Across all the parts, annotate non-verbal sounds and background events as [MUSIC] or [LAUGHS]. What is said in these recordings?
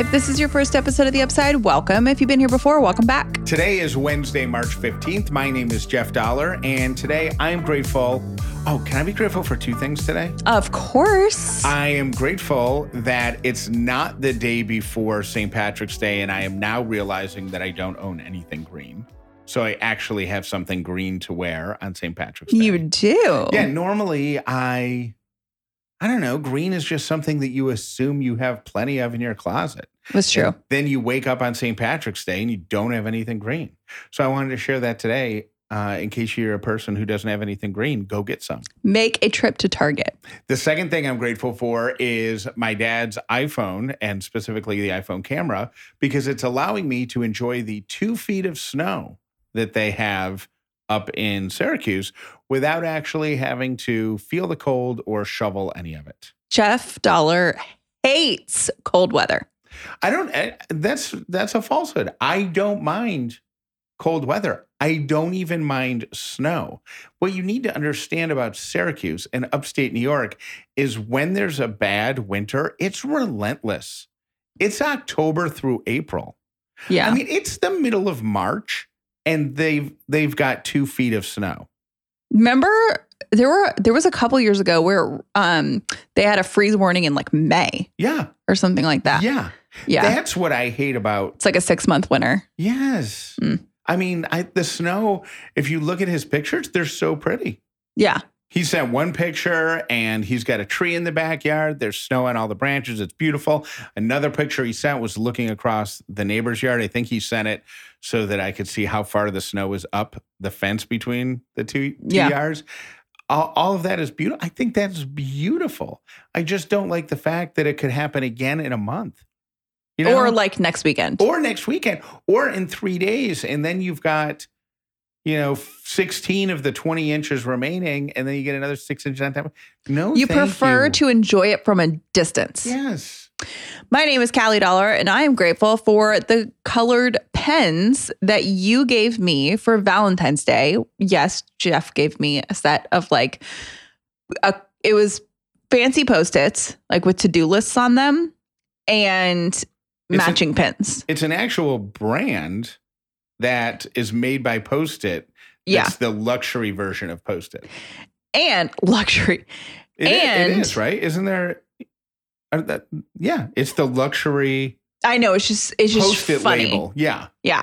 If this is your first episode of The Upside, welcome. If you've been here before, welcome back. Today is Wednesday, March 15th. My name is Jeff Dollar, and today I am grateful. Oh, can I be grateful for two things today? Of course. I am grateful that it's not the day before St. Patrick's Day, and I am now realizing that I don't own anything green. So I actually have something green to wear on St. Patrick's Day. you do. Yeah, normally I I don't know, green is just something that you assume you have plenty of in your closet. That's true. And then you wake up on St. Patrick's Day and you don't have anything green. So I wanted to share that today. Uh, in case you're a person who doesn't have anything green, go get some. Make a trip to Target. The second thing I'm grateful for is my dad's iPhone and specifically the iPhone camera because it's allowing me to enjoy the two feet of snow that they have up in Syracuse without actually having to feel the cold or shovel any of it. Jeff Dollar hates cold weather. I don't eh, that's that's a falsehood. I don't mind cold weather. I don't even mind snow. What you need to understand about Syracuse and upstate New York is when there's a bad winter, it's relentless. It's October through April. Yeah. I mean, it's the middle of March and they've they've got 2 feet of snow. Remember there were there was a couple years ago where um they had a freeze warning in like May Yeah. or something like that. Yeah. Yeah. That's what I hate about it's like a 6 month winter. Yes. Mm. I mean, I, the snow, if you look at his pictures, they're so pretty. Yeah. He sent one picture and he's got a tree in the backyard. There's snow on all the branches. It's beautiful. Another picture he sent was looking across the neighbor's yard. I think he sent it so that I could see how far the snow was up the fence between the two, two Yeah. yards. All, all of that is beautiful. I think that's beautiful. I just don't like the fact that it could happen again in a month. You know? Or like next weekend. or next weekend or in three days and then you've got you know 16 of the 20 inches remaining and then you get another six inches on top no you prefer you. to enjoy it from a distance. yes My name is Callie Dollar, and I am grateful for the colored pens that you gave me for Valentine's Day. Yes, Jeff gave me a set of like, a, it was fancy post its, like with to do lists on them and a- matching pins. it's an actual brand that is made by post-it Yeah. it's the luxury version of post-it And luxury. It And- is right isn't there uh, that, yeah it's the luxury I know it's just it's just post-it funny. label yeah Yeah.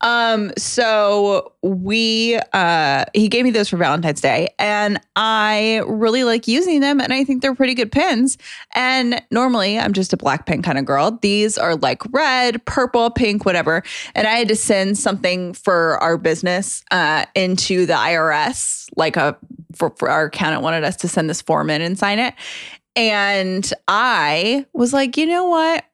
Um, so we uh he gave me those for Valentine's Day and I really like using them and I think they're pretty good pins. And normally I'm just a black pin kind of girl. These are like red, purple, pink, whatever. And I had to send something for our business uh into the IRS, like a for, for our accountant wanted us to send this form in and sign it. And I was like, you know what?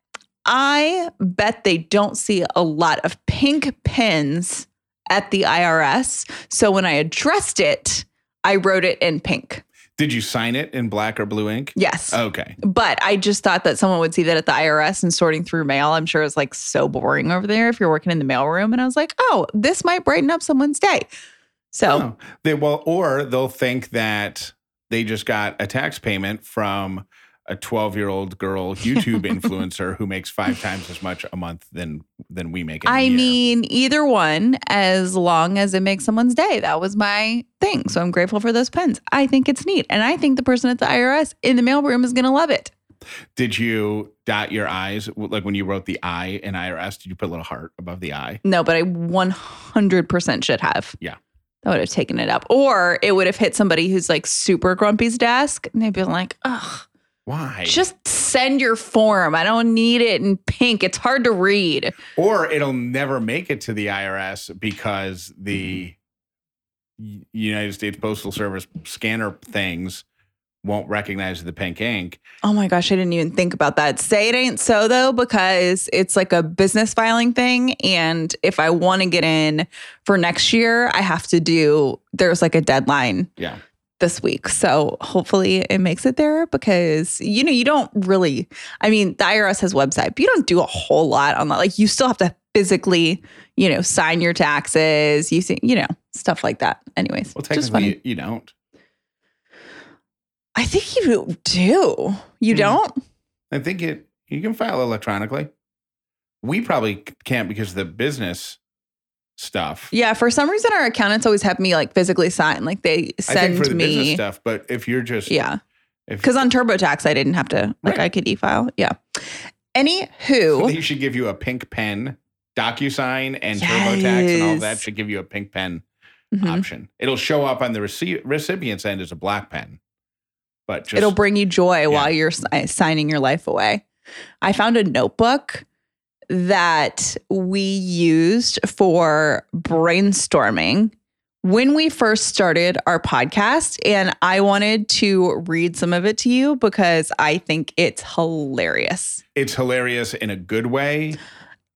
I bet they don't see a lot of pink pens at the IRS. So when I addressed it, I wrote it in pink. did you sign it in black or blue ink Yes. okay But I just thought that someone would see that at the IRS and sorting through mail. I'm sure it's like so boring over there if you're working in the mailroom. And I was like, oh, this might brighten up someone's day. So Oh, they well, or they'll think that they just got a tax payment from a 12 year old girl YouTube influencer who makes five times as much a month than than we make. In a I mean, either one, as long as it makes someone's day. That was my thing. So I'm grateful for those pens. I think it's neat. And I think the person at the IRS in the mailroom is going to love it. did you dot your I's like when you wrote the I in IRS? Did you put a little heart above the I? No, but I 100% should have. Yeah. That would have taken it up. Or it would have hit somebody who's like super grumpy's desk and they'd be like, ugh, Why? just send your form. I don't need it in pink. It's hard to read. or it'll never make it to the IRS because the mm-hmm. United States Postal Service scanner things won't recognize the pink ink. Oh my gosh, I didn't even think about that. Say it ain't so though, because it's like a business filing thing. And if I want to get in for next year, I have to do, there's like a deadline Yeah. This week. So hopefully it makes it there because, you know, you don't really, I mean, the IRS has website, but you don't do a whole lot on that. Like you still have to physically, you know, sign your taxes, you see, you know, stuff like that. Anyways, Well, just funny. technically, you, you don't. I think you do. You Hmm. don't? I think it you can file electronically. We probably can't because the business stuff. Yeah, for some reason our accountants always have me like physically sign. Like they I think send for the me stuff, but if you're just Yeah. Because on TurboTax I didn't have to like Right. I could e-file. Yeah. Anywho, they should give you a pink pen, DocuSign and TurboTax and all that should give you a pink pen mhm. option. It'll show up on the rece- recipient's end as a black pen. But just it'll bring you joy while you're si- signing your life away. I found a notebook that we used for brainstorming when we first started our podcast. And I wanted to read some of it to you because I think it's hilarious. it's hilarious in a good way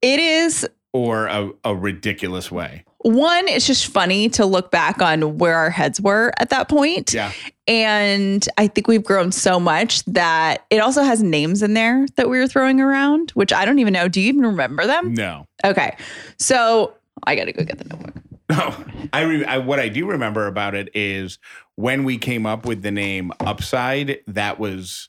It is or a, a ridiculous way. One, it's just funny to look back on where our heads were at that point. Yeah. And I think we've grown so much that it also has names in there that we were throwing around, which I don't even know. Do you even remember them? No. Okay. So I got to go get the notebook. No, [LAUGHS] oh, I, re- I what I do remember about it is when we came up with the name Upside. That was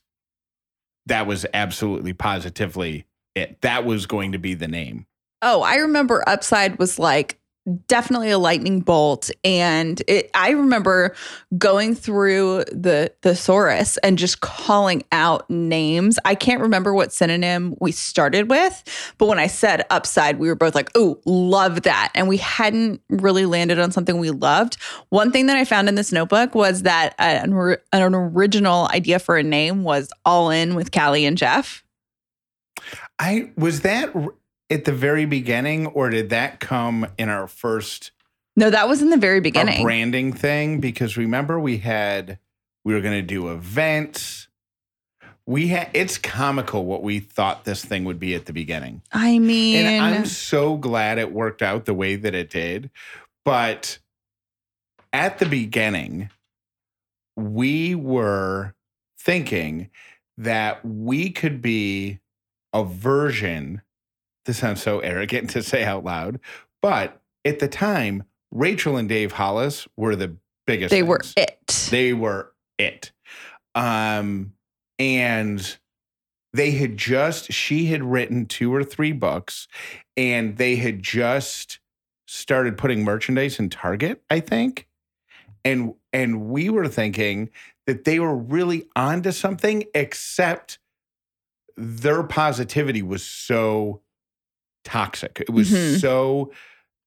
that was absolutely positively it. That was going to be the name. Oh, I remember Upside was like definitely a lightning bolt and it I remember going through the thesaurus and just calling out names. I can't remember what synonym we started with, but when I said upside, we were both like, "Oh, love that." And we hadn't really landed on something we loved. One thing that I found in this notebook was that an, an original idea for a name was All In with Callie and Jeff. I was that at the very beginning, or did that come in our first No, that was in the very our beginning. branding thing? Because remember, we had we were going to do events. We had it's comical what we thought this thing would be at the beginning. I mean, And I'm so glad it worked out the way that it did. But at the beginning, we were thinking that we could be a version. This sounds so arrogant to say out loud, but at the time, Rachel and Dave Hollis were the biggest. they were it. They were it. Um, and they had just, she had written two or three books and they had just started putting merchandise in Target, I think. And and we were thinking that they were really onto something, except their positivity was so toxic. It was Mhm. so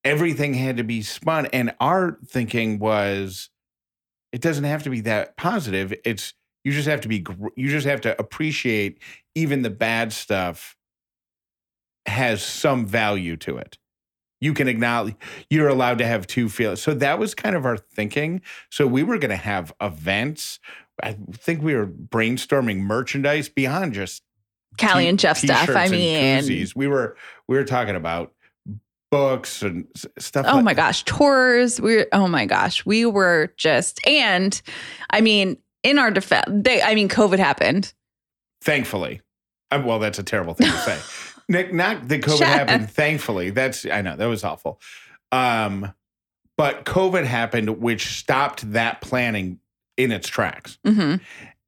everything had to be spun. And our thinking was it doesn't have to be that positive. It's you just have to be you just have to appreciate even the bad stuff has some value to it. You can acknowledge you're allowed to have two feelings. So that was kind of our thinking. So we were going to have events. I think we were brainstorming merchandise beyond just Callie and Jeff stuff. I mean, koozies. we were we were talking about books and stuff. oh like- my gosh, tours. We oh my gosh, we were just and I mean, in our defense, they I mean, COVID happened. Thankfully, Uh, well, that's a terrible thing to say. [LAUGHS] Nick, not that COVID Shut happened. Thankfully, that's I know that was awful. Um, but COVID happened, which stopped that planning in its tracks hmm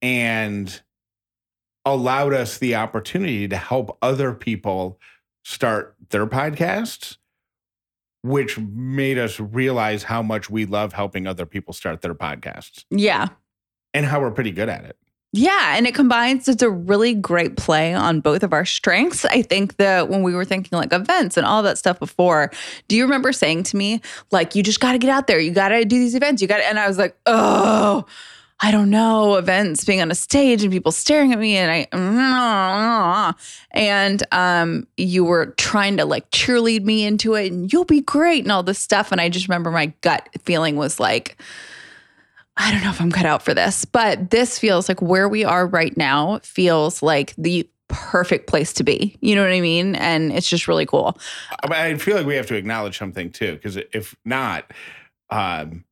and allowed us the opportunity to help other people start their podcasts, which made us realize how much we love helping other people start their podcasts Yeah. and how we're pretty good at it. Yeah, and it combines. It's a really great play on both of our strengths. I think that when we were thinking like events and all that stuff before, do you remember saying to me like, "You just got to get out there. You got to do these events. You got," to and I was like, "Oh, I don't know, events being on a stage and people staring at me and I [LAUGHS] and um you were trying to like cheerlead me into it and you'll be great and all this stuff and I just remember my gut feeling was like I don't know if I'm cut out for this, but this feels like where we are right now feels like the perfect place to be. You know what I mean? And it's just really cool. I feel like we have to acknowledge something too, because if not, um,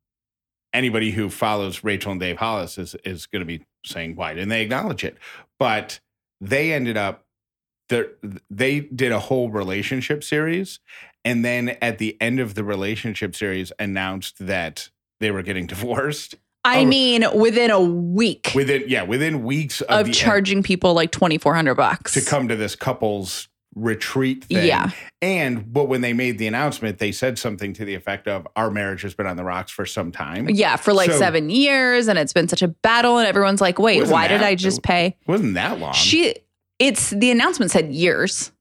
anybody who follows Rachel and Dave Hollis is is going to be saying, "Why didn't they acknowledge it?" But they ended up they did a whole relationship series, and then at the end of the relationship series, announced that they were getting [LAUGHS] divorced. I oh, mean, within a week. Within yeah, within weeks of, of charging end, people like twenty four hundred bucks to come to this couple's retreat thing. Yeah. And but when they made the announcement, they said something to the effect of our marriage has been on the rocks for some time. Yeah, for like so, seven years, and it's been such a battle, and everyone's like, wait, why that, did I just pay? wasn't that long. She it's the announcement said years.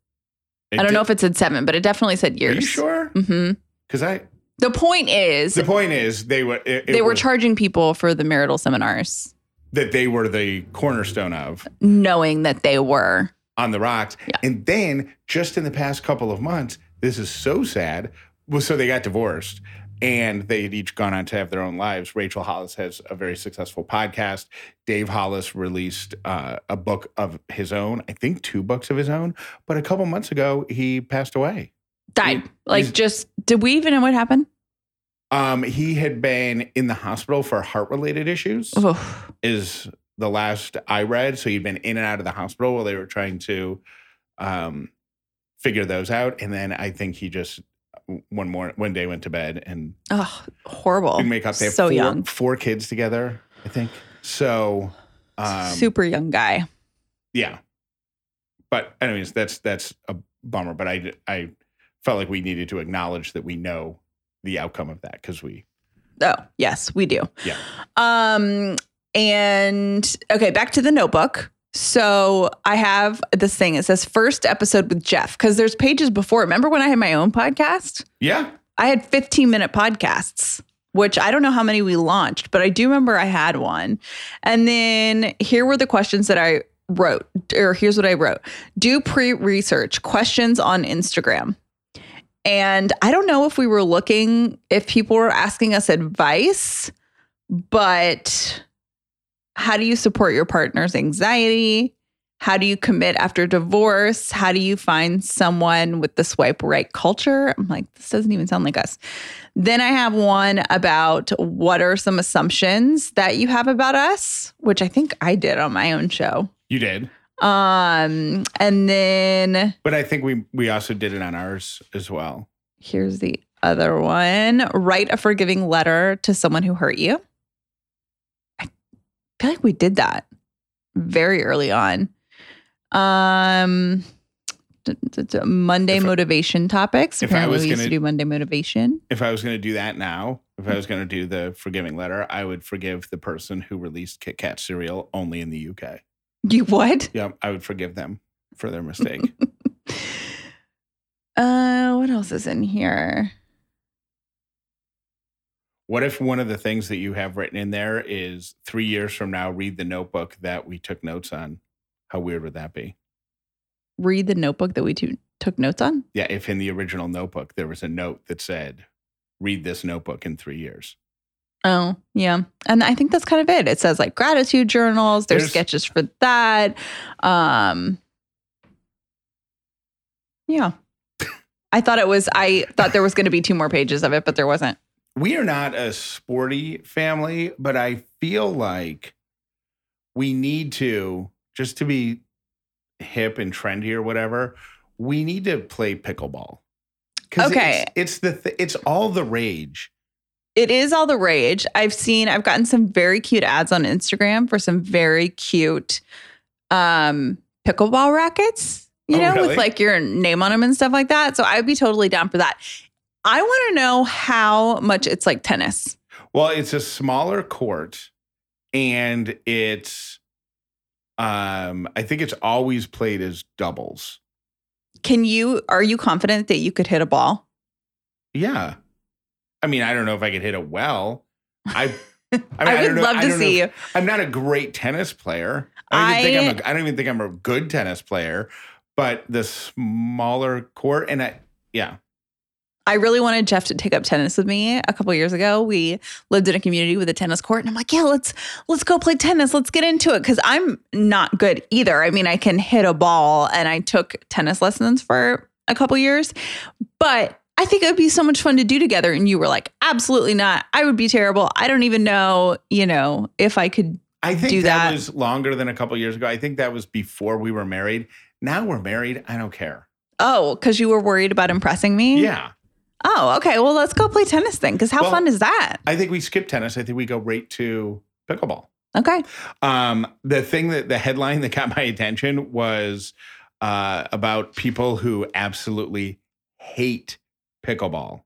It I don't did, know if it said seven, but it definitely said years. Are you sure? Mm-hmm. Because I the point is the point is they were it, it they were was, charging people for the marital seminars that they were the cornerstone of, knowing that they were on the rocks. Yeah. And then just in the past couple of months, this is so sad. Well, so they got divorced and they had each gone on to have their own lives. Rachel Hollis has a very successful podcast. Dave Hollis released uh, a book of his own, I think two books of his own. But a couple months ago, he passed away. Died. He, like, just, did we even know what happened? Um, he had been in the hospital for heart related issues. Oof. Is the last I read. So he'd been in and out of the hospital while they were trying to um, figure those out. And then I think he just one more one day went to bed and oh horrible. Didn't make up. They have so four, young. four kids together, I think. So um, super young guy. Yeah. But anyways, that's that's a bummer. But I I felt like we needed to acknowledge that we know the outcome of that because we Oh, yes, we do. Yeah. Um, and okay, back to the notebook. So I have this thing. It says first episode with Jeff because there's pages before. Remember when I had my own podcast? Yeah. I had 15 minute podcasts, which I don't know how many we launched, but I do remember I had one. And then here were the questions that I wrote, or here's what I wrote do pre research questions on Instagram. And I don't know if we were looking, if people were asking us advice, but how do you support your partner's anxiety? How do you commit after divorce? How do you find someone with the swipe right culture? I'm like, this doesn't even sound like us. Then I have one about what are some assumptions that you have about us, which I think I did on my own show. You did. Um, and then But I think we we also did it on ours as well. Here's the other one. Write a forgiving letter to someone who hurt you feel like we did that very early on. Um, Monday if motivation topics. If Apparently, I was we used gonna, to do Monday motivation. If I was going to do that now, if I was going to do the forgiving letter, I would forgive the person who released Kit Kat cereal only in the UK. You would? Yeah, I would forgive them for their mistake. [LAUGHS] uh, what else is in here? What if one of the things that you have written in there is three years from now, read the notebook that we took notes on? How weird would that be? Read the notebook that we t- took notes on? Yeah, if in the original notebook there was a note that said, read this notebook in three years. Oh, yeah. And I think that's kind of it. It says like gratitude journals, there's, there's sketches for that. Um Yeah. [LAUGHS] I thought it was I thought there was going to be two more pages of it, but there wasn't we are not a sporty family, but I feel like we need to just to be hip and trendy or whatever. We need to play pickleball. Okay, it's, it's the th- it's all the rage. It is all the rage. I've seen. I've gotten some very cute ads on Instagram for some very cute um, pickleball rackets. You oh, know, really? with like your name on them and stuff like that. So I would be totally down for that. I want to know how much it's like tennis. Well, it's a smaller court and it's um I think it's always played as doubles. Can you are you confident that you could hit a ball? Yeah. I mean, I don't know if I could hit it well. I I would love to see you. I'm not a great tennis player. I don't, even I- think I'm a, I don't even think I'm a good tennis player, but the smaller court and I, yeah, I really wanted Jeff to take up tennis with me a couple years ago. We lived in a community with a tennis court, and I'm like, yeah, let's let's go play tennis. Let's get into it because I'm not good either. I mean, I can hit a ball, and I took tennis lessons for a couple years, but I think it would be so much fun to do together. And you were like, absolutely not. I would be terrible. I don't even know, you know, if I could. I think Do that, that. was longer than a couple years ago. I think that was before we were married. Now we're married. I don't care. Oh, because you were worried about impressing me. Yeah. Oh, okay. Well, let's go play tennis then. Because how Well- fun is that? I think we skip tennis. I think we go right to pickleball. Okay. Um, the thing that the headline that got [LAUGHS] my attention was uh, about people who absolutely hate pickleball.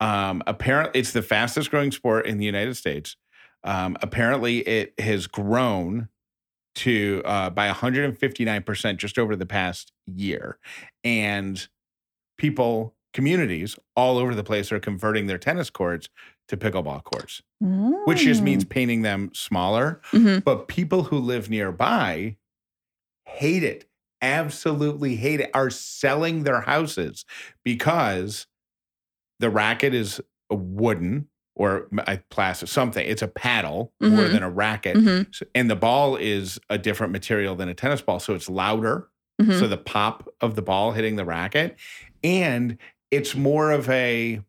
Um, apparently, it's the fastest growing sport in the United States. Um, apparently, it has grown to uh, by 159% just over the past year, and people, communities all over the place are converting their tennis courts to pickleball courts, which just Mm. means painting them smaller. Mhm. But people who live nearby hate it, absolutely hate it, are selling their houses because the racket is a wooden or a plastic something. It's a paddle more Mhm. than a racket. Mhm. So- and the ball is a different material than a tennis ball. So it's louder. Mhm. So the pop of the ball hitting the racket. And it's more of a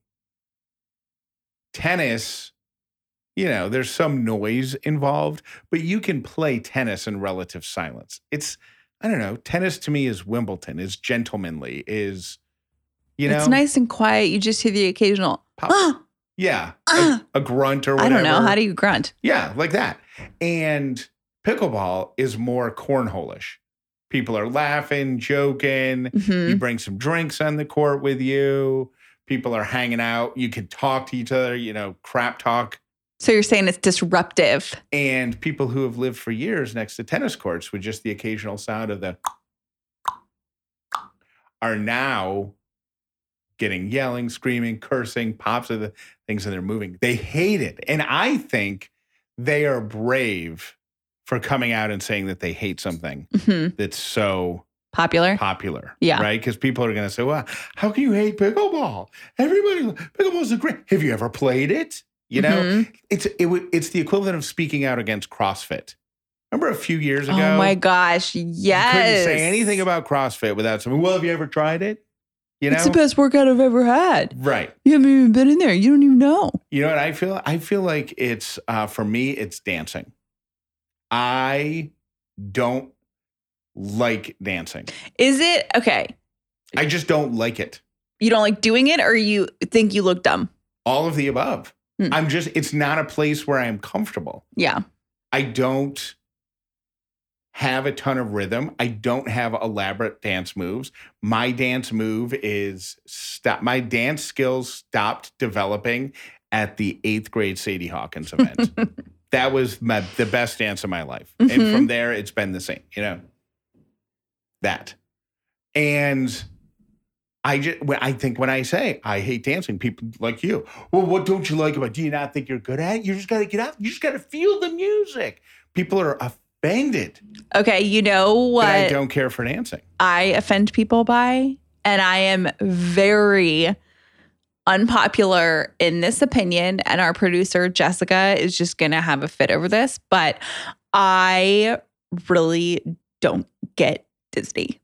tennis. You know, there's some noise involved, but you can play tennis in relative silence. It's, I don't know, tennis to me is Wimbledon, is gentlemanly, is, you know, it's nice and quiet. You just hear the occasional, pop- ah, yeah, Ah. a, a grunt or whatever. I don't know. How do you grunt? Yeah, like that. And pickleball is more cornhole-ish. People are laughing, joking. Mhm. You bring some drinks on the court with you. People are hanging out. You can talk to each other, you know, crap talk. So you're saying it's disruptive. And people who have lived for years next to tennis courts with just the occasional sound of the are now getting yelling, screaming, cursing, pops of the things and they're moving. They hate it. And I think they are brave for coming out and saying that they hate something Mhm. that's so Popular. popular. Yeah. Right? Because people are going to say, well, how can you hate pickleball? Everybody, pickleball's a great. Have you ever played it? You know, Mhm. it's it, would- it's the equivalent of speaking out against CrossFit. Remember a few years ago? Oh my gosh. Yes. You couldn't say anything about CrossFit without saying, well, have you ever tried it? You know? It's the best workout I've ever had. right. You haven't even been in there. You don't even know. You know what I feel? I feel like it's uh, for me, it's dancing. I don't like dancing. Is it okay? I just don't like it. You don't like doing it, or you think you look dumb? All of the above. Hmm. I'm just, it's not a place where I'm comfortable. Yeah. I don't have a ton of rhythm. I don't have elaborate dance moves. My dance move is stop. My dance skills stopped developing at the eighth grade Sadie Hawkins event. [LAUGHS] that was my, the best dance of my life. And Mhm. from there, it's been the same, you know, that. And I just, I think when I say I hate dancing, people like you, well, what don't you like about? it? Do you not think you're good at it? You just got to get out. You just got to feel the music. People are offended Okay. You know what? I don't care for dancing. I offend people by, and I am very unpopular in this opinion. And our producer, Jessica, is just going to have a fit over this. But I really don't get Disney.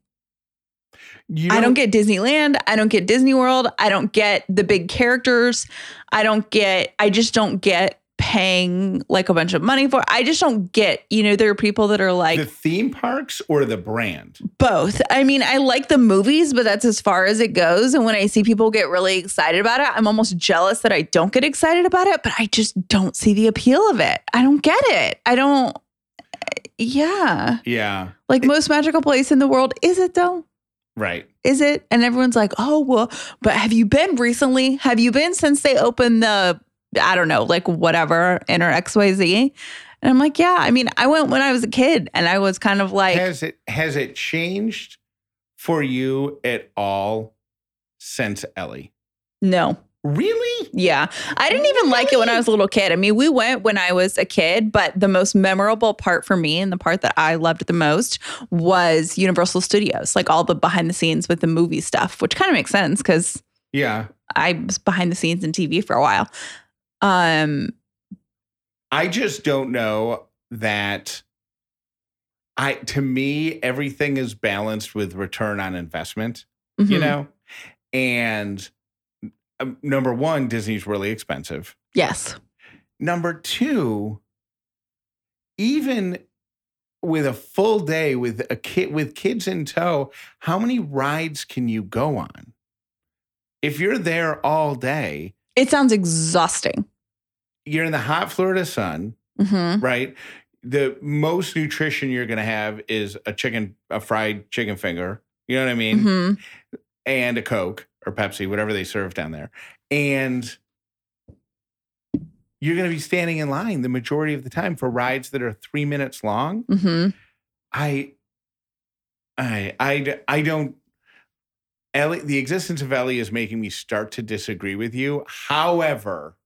You I don't get Disneyland. I don't get Disney World. I don't get the big characters. I don't get, I just don't get paying like a bunch of money for. I just don't get, you know, there are people that are like, the theme parks or the brand. both. I mean, I like the movies, but that's as far as it goes. And when I see people get really excited about it, I'm almost jealous that I don't get excited about it, but I just don't see the appeal of it. I don't get it. I don't, yeah. Yeah, Like most magical place in the world. Is it though? right. Is it? And everyone's like, oh, well, but have you been recently? Have you been since they opened the, I don't know, like whatever, Inner XYZ? And I'm like, yeah. I mean, I went when I was a kid and I was kind of like, has it has it changed for you at all since Ellie? no. Really? Yeah. I didn't even like it when I was a little kid. I mean, we went when I was a kid, but the most memorable part for me and the part that I loved the most was Universal Studios, like all the behind the scenes with the movie stuff, which kind of makes sense because Yeah. I was behind the scenes in TV for a while. Um, I just don't know that I to me everything is balanced with return on investment, you mhm. know? And um, number 1, Disney's really expensive. Yes. Number 2, even with a full day with a kid with kids in tow, how many rides can you go on? If you're there all day, It sounds exhausting. You're in the hot Florida sun, hmm right? The most nutrition you're going to have is a chicken, a fried chicken finger. You know what I mean? hmm And a Coke or Pepsi, whatever they serve down there. And you're going to be standing in line the majority of the time for rides that are three minutes long. hmm I, I, I, I don't. Ellie, the existence of Ellie is making me start to disagree with you. However,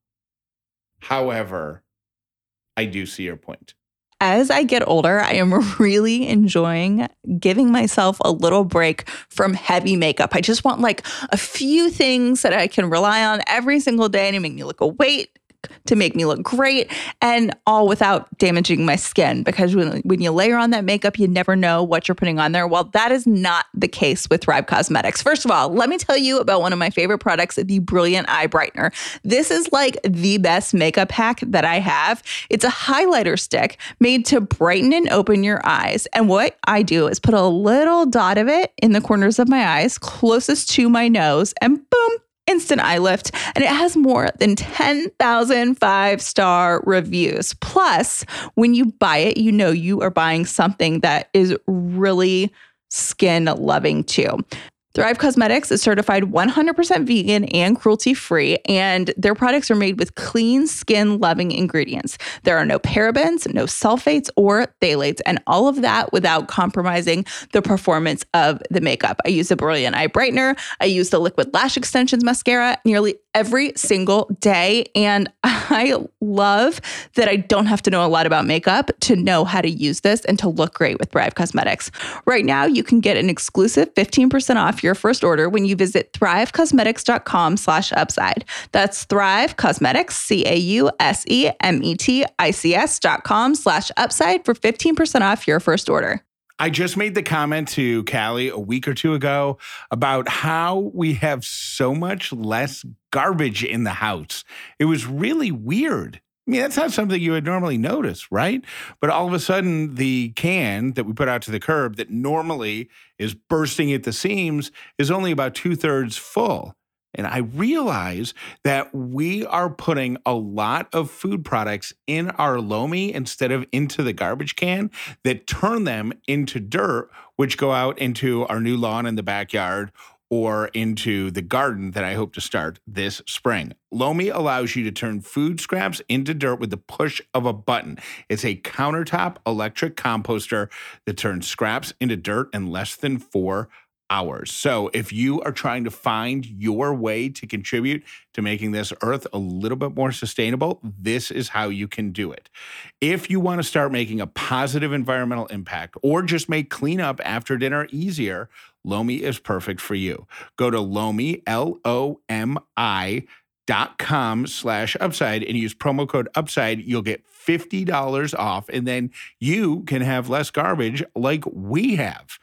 however, I do see your point. As I get older, I am [LAUGHS] really enjoying giving myself a little break from heavy makeup. I just want like a few things that I can rely on every single day to make me look to make me look great, and all without damaging my skin. Because when, when you layer on that makeup, you never know what you're putting on there. Well, that is not the case with Thrive Causemetics. First of all, let me tell you about one of my favorite products, the Brilliant Eye Brightener. This is like the best makeup hack that I have. It's a highlighter stick made to brighten and open your eyes. And what I do is put a little dot of it in the corners of my eyes, closest to my nose, and boom, instant eye lift. And it has more than 10,000 five star reviews. Plus, when you buy it, you know you are buying something that is really skin loving too. Thrive Causemetics is certified 100% vegan and cruelty free, and their products are made with clean, skin loving ingredients. There are no parabens, no sulfates, or phthalates, and all of that without compromising the performance of the makeup. I use the Brilliant Eye Brightener, I use the Liquid Lash Extensions Mascara nearly every single day, and [LAUGHS] I love that I don't have to know a lot about makeup to know how to use this and to look great with Thrive Causemetics. Right now, you can get an exclusive 15% off your first order when you visit thrivecausemetics.com slash upside. That's Thrive Causemetics, C-A-U-S-E-M-E-T-I-C-S dot com slash upside for 15% off your first order. I just made the comment to Callie a week or two ago about how we have so much less garbage in the house. It was really weird. I mean, that's not something you would normally notice, right? But all of a sudden, the can that we put out to the curb that normally is bursting at the seams is only about two thirds full. And I realize that we are putting a lot of food products in our Lomi instead of into the garbage can that turn them into dirt, which go out into our new lawn in the backyard or into the garden that I hope to start this spring. Lomi allows you to turn food scraps into dirt with the push of a button. It's a countertop electric composter that turns scraps into dirt in less than four hours. So if you are trying to find your way to contribute to making this earth a little bit more sustainable, this is how you can do it. If you want to start making a positive environmental impact or just make cleanup after dinner easier, Lomi is perfect for you. Go to Lomi, L O M I dot com slash upside and use promo code upside you'll get $50 off and then you can have less garbage like we have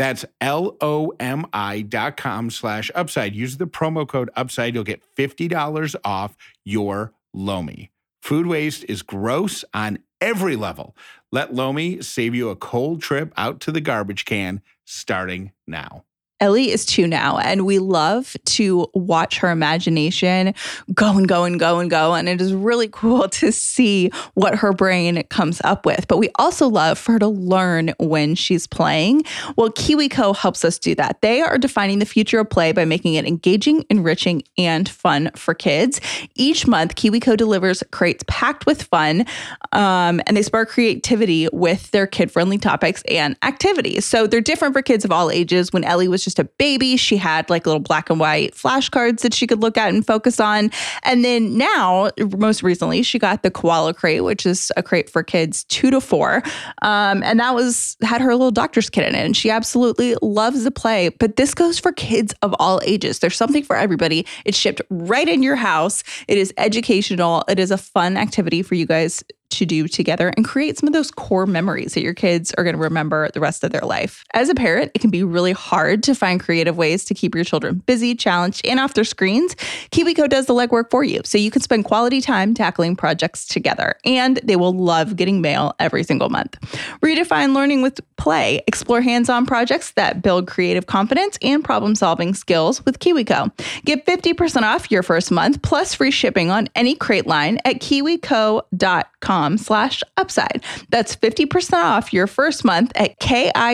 that's L-O-M-I dot com slash upside. Use the promo code upside. You'll get $50 off your Lomi. Food waste is gross on every level. Let Lomi save you a cold trip out to the garbage can starting now. Ellie is two now, and we love to watch her imagination go and go and go and go. And it is really cool to see what her brain comes up with. But we also love for her to learn when she's playing. Well, KiwiCo helps us do that. They are defining the future of play by making it engaging, enriching, and fun for kids. Each month, KiwiCo delivers crates packed with fun, um, and they spark creativity with their kid friendly topics and activities. So they're different for kids of all ages. When Ellie was just just a baby, she had like little black and white flashcards that she could look at and focus on. And then now, most recently, she got the koala crate, which is a crate for kids two to four. Um, and that was had her little doctor's kit in it. And she absolutely loves the play. But this goes for kids of all ages. There's something for everybody. It's shipped right in your house. It is educational. It is a fun activity for you guys to do together and create some of those core memories that your kids are going to remember the rest of their life. As a parent, it can be really hard to find creative ways to keep your children busy, challenged, and off their screens. KiwiCo does the legwork for you, so you can spend quality time tackling projects together, and they will love getting mail every single month. Redefine learning with play. Explore hands-on projects that build creative confidence and problem-solving skills with KiwiCo. Get 50% off your first month plus free shipping on any crate line at kiwico.com slash upside. That's 50% off your first month at K-I-W-I-C-O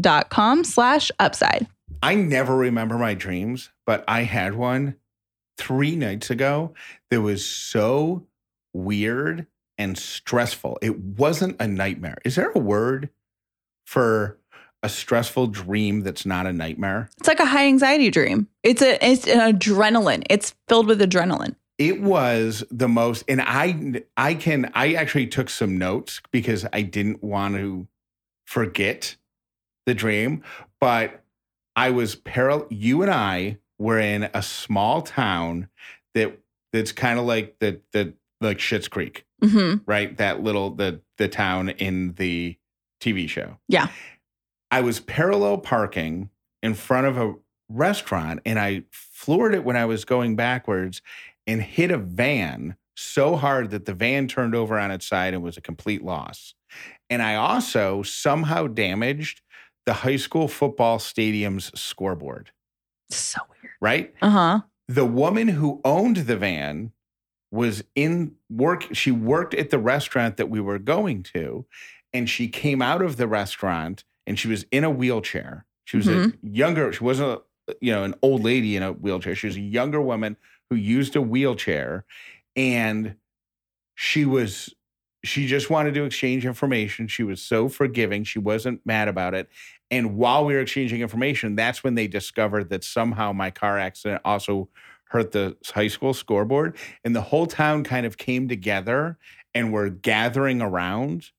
dot com slash upside. I never remember my dreams, but I had one three nights ago that was so weird and stressful. It wasn't a nightmare. Is there a word for a stressful dream that's not a nightmare? It's like a high anxiety dream. It's a it's an adrenaline. It's filled with adrenaline. It was the most and I I can I actually took some notes because I didn't want to forget the dream, but I was parallel you and I were in a small town that that's kind of like the the like Schitt's Creek, hmm right? That little the the town in the TV show. Yeah. I was parallel parking in front of a restaurant and I floored it when I was going backwards and hit a van so hard that the van turned over on its side and was a complete loss. And I also somehow damaged the high school football stadium's scoreboard, So weird. right? Uh-huh. the woman who owned the van was in work she worked at the restaurant that we were going to and she came out of the restaurant and she was in a wheelchair she was a younger she wasn't a, you know an old lady in a wheelchair she was a younger woman who used a wheelchair and she was she just wanted to exchange information. She was so forgiving. She wasn't mad about it. And while we were exchanging information that's when they discovered that somehow my car accident also hurt the high school scoreboard. And the whole town kind of came together and were gathering around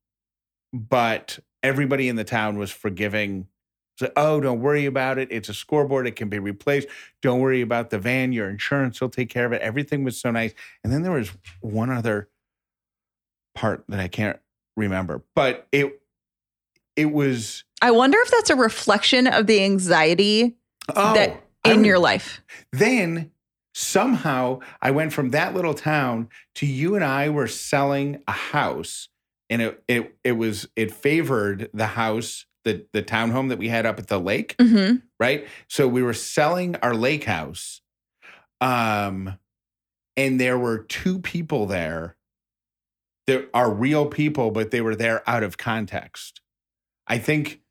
but everybody in the town was forgiving so, oh don't worry about it. It's a scoreboard. It can be replaced. Don't worry about the van. Your insurance will take care of it. Everything was so nice. And then there was one other part that i can't remember but it it was I wonder if that's a reflection of the anxiety oh that in don't- your life. then somehow I went from that little town to you and I were selling a house and it it it was it favored the house the the townhome that we had up at the lake hmm right? So we were selling our lake house um and there were two people there that are real people but they were there out of context. I think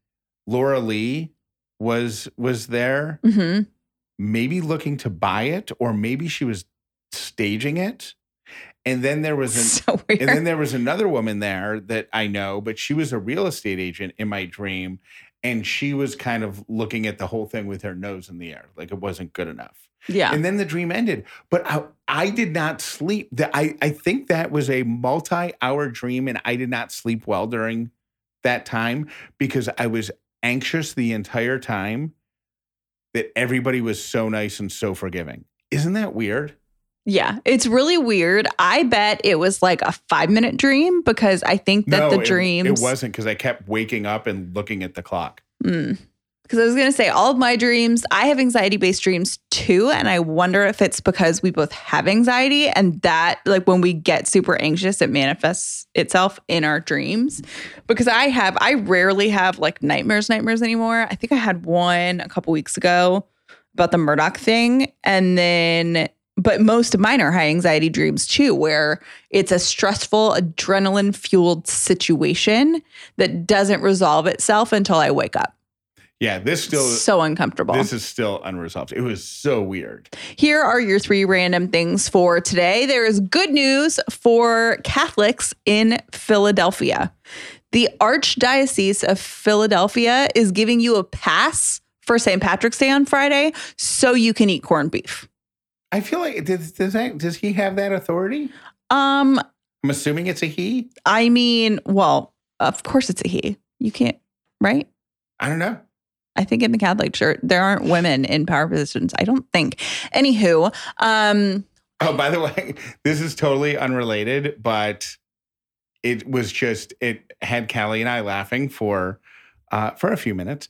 Laura Lee was was there mm-hmm. maybe looking to buy it or maybe she was staging it and then there was an [LAUGHS] So and then there was another woman there that I know but she was a real estate agent in my dream and she was kind of looking at the whole thing with her nose in the air like it wasn't good enough yeah. and then the dream ended but I, I did not sleep The- I, I think that was a multi-hour dream and I did not sleep well during that time because I was anxious the entire time that everybody was so nice and so forgiving. Isn't that weird? Yeah, it's really weird. I bet it was like a five minute dream because I think that the it- dreams. It, wasn't because I kept waking up and looking at the clock. Mm. Because I was going to say, all of my dreams, I have anxiety based dreams too. And I wonder if it's because we both have anxiety and that, like, when we get super anxious, it manifests itself in our dreams. Because I have, I rarely have like nightmares, nightmares anymore. I think I had one a couple weeks ago about the Murdaugh thing. And then, but most of mine are high anxiety dreams too, where it's a stressful, adrenaline fueled situation that doesn't resolve itself until I wake up. Yeah, this still so uncomfortable. this is still unresolved. It was so weird. Here are your three random things for today. There is good news for Catholics in Philadelphia. The Archdiocese of Philadelphia is giving you a pass for St. Patrick's Day on Friday so you can eat corned beef. I feel like does does, that, does he have that authority? Um, I'm assuming it's a he. I mean, well, of course it's a he. You can't, right? I don't know. I think in the Catholic Church there aren't women in power positions. I don't think. Anywho, um, Oh, by the way, [LAUGHS] this is totally unrelated, but it was just it had Callie and I laughing for uh, for a few minutes.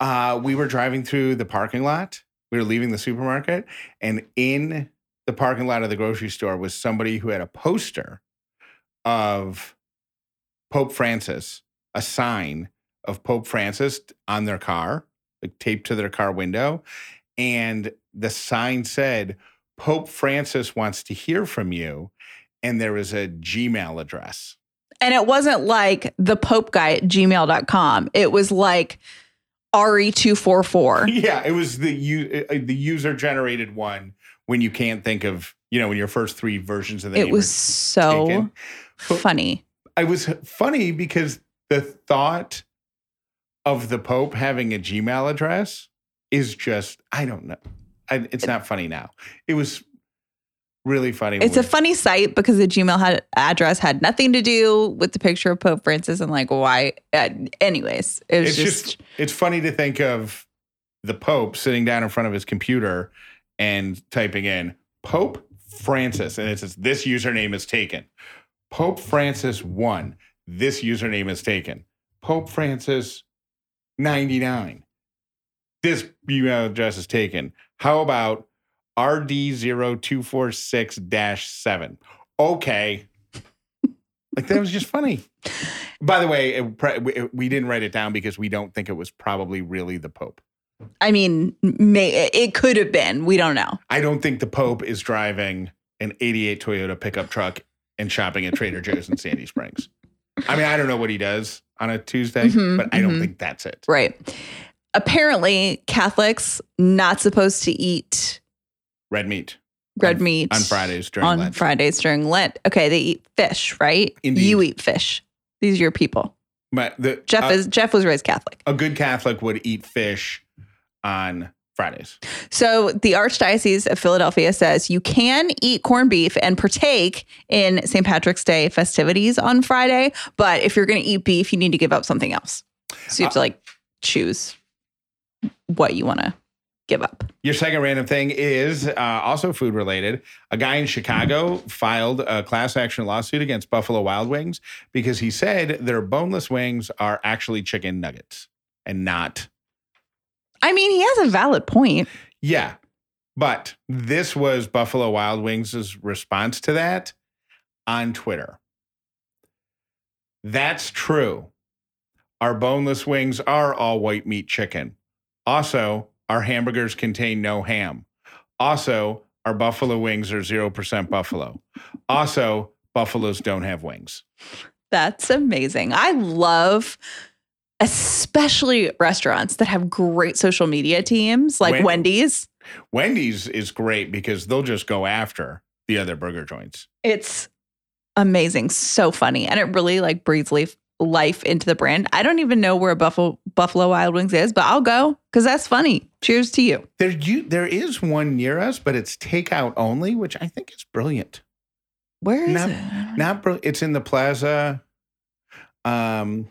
Uh, we were driving through the parking lot. We were leaving the supermarket, and in the parking lot of the grocery store was somebody who had a poster of Pope Francis, a sign of Pope Francis on their car, like taped to their car window, and the sign said Pope Francis wants to hear from you. And there was a Gmail address. and it wasn't like the Pope guy at gmail.com. It was like RE244. [LAUGHS] Yeah, it was the u- uh, the user generated one when you can't think of you know when your first three versions of the It was so funny. I was funny because the thought of the Pope having a Gmail address is just I don't know. I, it's not funny now. It was really funny. It's a funny site because the Gmail had, address had nothing to do with the picture of Pope Francis and like why. Uh, anyways, it it's just, just it's funny to think of the Pope sitting down in front of his computer and typing in Pope Francis, and it says this username is taken. Pope Francis one. This username is taken. Pope Francis ninety nine. This email address is taken. How about RD0246 7? Okay. [LAUGHS] Like that was just funny. By the way, it, we, we didn't write it down because we don't think it was probably really the Pope. I mean, may, it could have been. We don't know. I don't think the Pope is driving an 88 Toyota pickup truck and shopping at Trader Joe's in Sandy Springs. I mean, I don't know what he does on a Tuesday, Mhm, but I don't mhm. think that's it. Right. Apparently, Catholics not supposed to eat Red meat red On- meat on Fridays during on Lent. Fridays during Lent. Okay, they eat fish, right? Indeed. You eat fish. These are your people. But the, Jeff uh, is Jeff was raised Catholic. a good Catholic would eat fish on Fridays. So the Archdiocese of Philadelphia says you can eat corned beef and partake in St. Patrick's Day festivities on Friday, but if you're going to eat beef, you need to give up something else. So you have to like choose what you want to give up. Your second random thing is uh, also food related. A guy in Chicago filed a class action lawsuit against Buffalo Wild Wings because he said their boneless wings are actually chicken nuggets and not. I mean, he has a valid point. Yeah. But this was Buffalo Wild Wings' response to that on Twitter. That's true. Our boneless wings are all white meat chicken. Also, our hamburgers contain no ham. Also, our buffalo wings are 0% buffalo. Also, buffaloes don't have wings. That's amazing. I love especially restaurants that have great social media teams like Wen- Wendy's. Wendy's is great because they'll just go after the other burger joints. It's amazing, so funny, and it really like breathes life life into the brand. I don't even know where Buffalo Buffalo Wild Wings is, but I'll go because that's funny. Cheers to you. There, you, there is one near us, but it's takeout only, which I think is brilliant. Where is Not- it? Not br- it's in the plaza, um,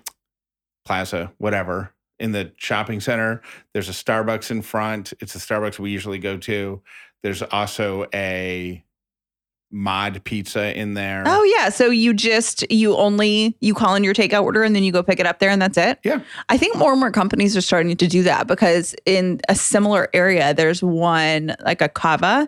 plaza, whatever, in the shopping center. There's a Starbucks in front. It's the Starbucks we usually go to. There's also a mod pizza in there. Oh yeah, so you just you only you call in your takeout order and then you go pick it up there and that's it. Yeah. I think more and more companies are starting to do that because in a similar area there's one like a Cava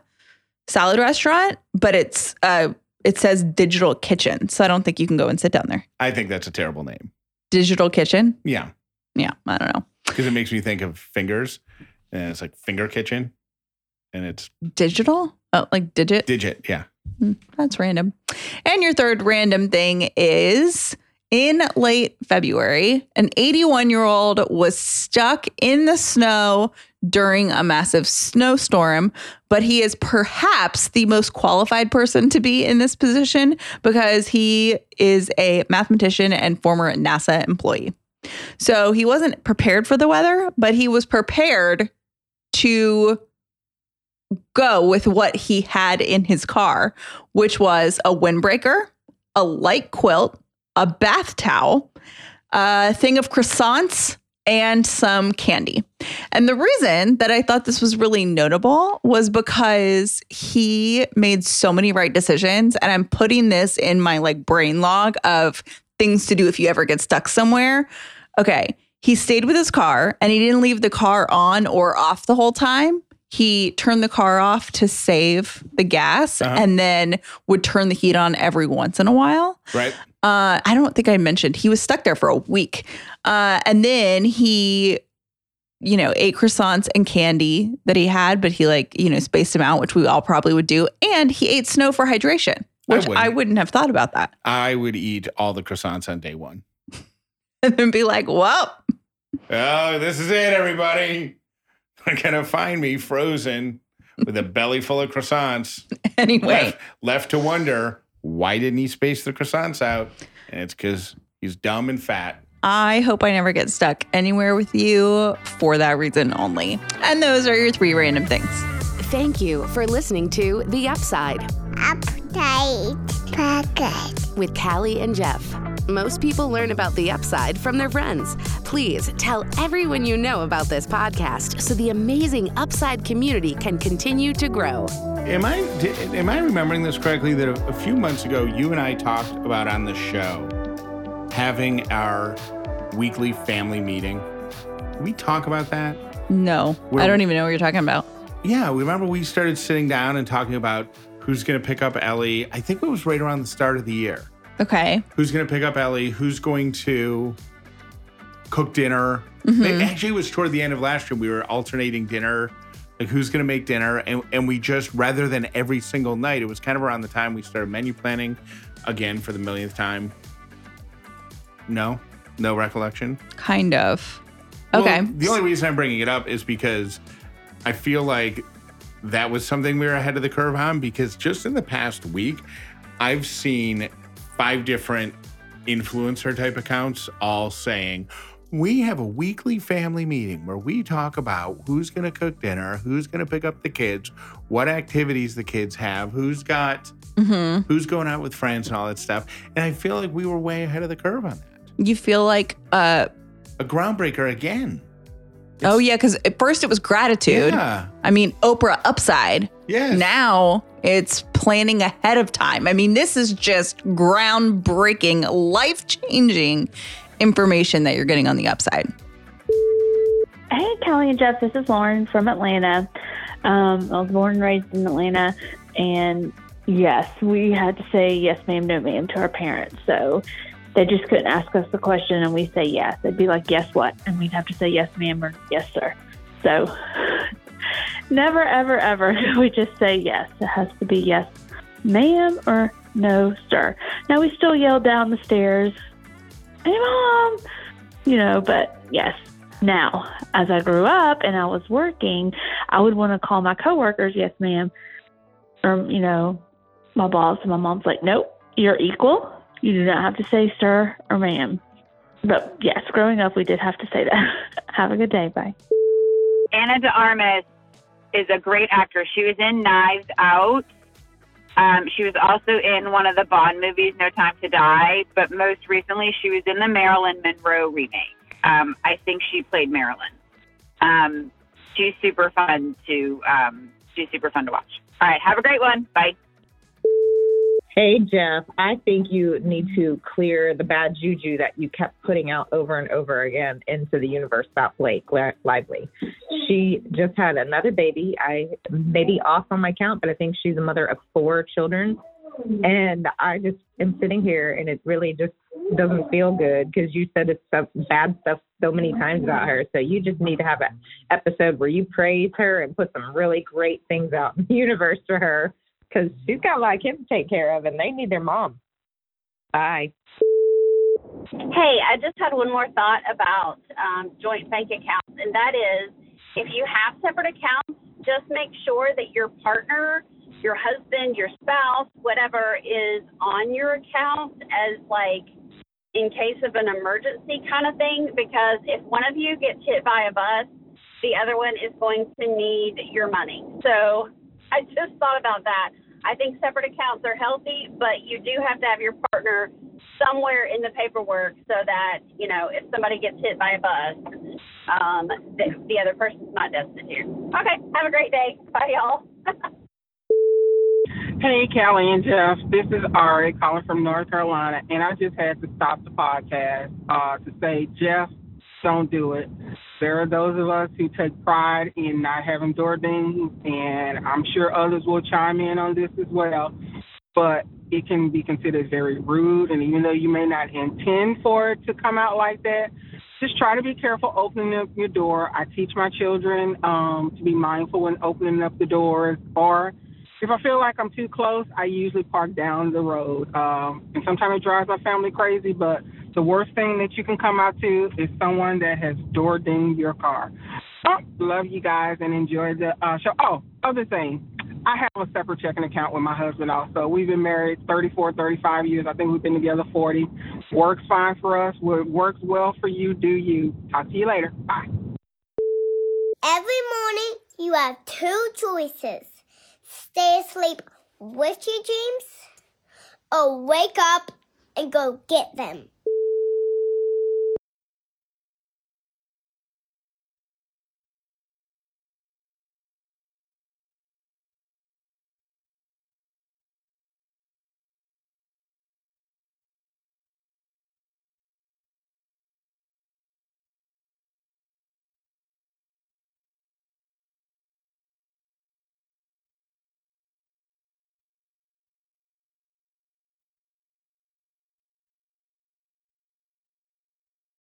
salad restaurant, but it's uh it says digital kitchen, so I don't think you can go and sit down there. I think that's a terrible name. Digital kitchen, Yeah, yeah, I don't know. because it makes me think of fingers, and it's like finger kitchen, and it's Digital, oh, like digit. digit. Yeah. Hmm, That's random. And your third random thing is in late February, an 81 year old was stuck in the snow during a massive snowstorm, but he is perhaps the most qualified person to be in this position because he is a mathematician and former NASA employee. So he wasn't prepared for the weather, but he was prepared to go with what he had in his car, which was a windbreaker, a light quilt, a bath towel, a thing of croissants, and some candy. And the reason that I thought this was really notable was because he made so many right decisions. And I'm putting this in my like brain log of things to do if you ever get stuck somewhere. Okay. He stayed with his car and he didn't leave the car on or off the whole time. He turned the car off to save the gas Uh-huh. and then would turn the heat on every once in a while. Right. Uh, I don't think I mentioned he was stuck there for a week. Uh, and then he, you know, ate croissants and candy that he had, but he like, you know, spaced them out, which we all probably would do. And he ate snow for hydration, which I wouldn't. wouldn't, have thought about that. I would eat all the croissants on day one. [LAUGHS] And then be like, well, Oh, this is it, everybody. They're [LAUGHS] gonna find me frozen with a [LAUGHS] belly full of croissants. anyway. Left, left to wonder why didn't he space the croissants out? And it's because he's dumb and fat. I hope I never get stuck anywhere with you for that reason only. And those are your three random things. Thank you for listening to The Upside Update Pocket. with Callie and Jeff. Most people learn about the upside from their friends. Please tell everyone you know about this podcast so the amazing upside community can continue to grow. Am I di- am I remembering this correctly? That a, a few months ago, you and I talked about on the show having our weekly family meeting. Did we talk about that? No, I don't even know what you're talking about. Yeah, we remember we started sitting down and talking about who's going to pick up Ellie. I think it was right around the start of the year. Okay. Who's going to pick up Ellie? Who's going to cook dinner? Mm-hmm. It actually it was toward the end of last year. We were alternating dinner, like who's going to make dinner, and and we just rather than every single night, it was kind of around the time we started menu planning again for the millionth time. No, no recollection. Kind of. Well, Okay. the only reason I'm bringing it up is because I feel like that was something we were ahead of the curve on because just in the past week, I've seen five different influencer type accounts all saying, we have a weekly family meeting where we talk about who's going to cook dinner, who's going to pick up the kids, what activities the kids have, who's got, hmm who's going out with friends and all that stuff. And I feel like we were way ahead of the curve on that. You feel like, uh, A groundbreaker again. Oh yeah, because at first it was gratitude. Yeah. I mean, Oprah upside. Yes. Now it's planning ahead of time. I mean, this is just groundbreaking, life changing information that you're getting on the upside. Hey, Callie and Jeff, this is Lauren from Atlanta. Um, I was born and raised in Atlanta, and yes, we had to say yes, ma'am, no, ma'am to our parents. So they just couldn't ask us the question and we say yes. They'd be like, yes, what? And we'd have to say yes, ma'am, or yes, sir. So [LAUGHS] never, ever, ever we just say yes. It has to be yes, ma'am, or no, sir. Now we still yell down the stairs, hey, mom, you know, but yes. Now, as I grew up and I was working, I would want to call my coworkers, yes, ma'am, or, you know, my boss. And my mom's like, nope, you're equal. You do not have to say sir or ma'am. But yes, growing up, we did have to say that. [LAUGHS] have a good day. Bye. Ana de Armas is a great actress. She was in Knives Out. Um, she was also in one of the Bond movies, No Time to Die. But most recently, she was in the Marilyn Monroe remake. Um, I think she played Marilyn. Um, she's super fun to um, she's super fun to watch. All right, have a great one. Bye. Hey, Jeff, I think you need to clear the bad juju that you kept putting out over and over again into the universe about Blake Lively. She just had another baby. I may be off on my count, but I think she's a mother of four children. And I just am sitting here and it really just doesn't feel good because you said it's stuff, bad stuff so many times about her. So you just need to have an episode where you praise her and put some really great things out in the universe for her because she's got a lot of kids to take care of and they need their mom. Bye. Hey, I just had one more thought about um, joint bank accounts, and that is if you have separate accounts, just make sure that your partner, your husband, your spouse, whatever is on your account as like in case of an emergency kind of thing. Because if one of you gets hit by a bus, the other one is going to need your money. So I just thought about that. I think separate accounts are healthy, but you do have to have your partner somewhere in the paperwork so that, you know, if somebody gets hit by a bus, um, the, the other person's not destitute. Okay, have a great day. Bye, y'all. [LAUGHS] Hey, Callie and Jeff. This is Ari calling from North Carolina, and I just had to stop the podcast uh, to say, Jeff, don't do it. There are those of us who take pride in not having door dings, and I'm sure others will chime in on this as well. But it can be considered very rude, and even though you may not intend for it to come out like that, just try to be careful opening up your door. I teach my children um, to be mindful when opening up the doors, or if I feel like I'm too close, I usually park down the road. Um, and sometimes it drives my family crazy, but the worst thing that you can come out to is someone that has door dinged your car. Oh, love you guys and enjoy the uh, show. Oh, other thing. I have a separate checking account with my husband also. We've been married 34, 35 years. I think we've been together 40. Works fine for us. What works well for you, do you. Talk to you later. Bye. Every morning, you have two choices stay asleep with your dreams or wake up and go get them.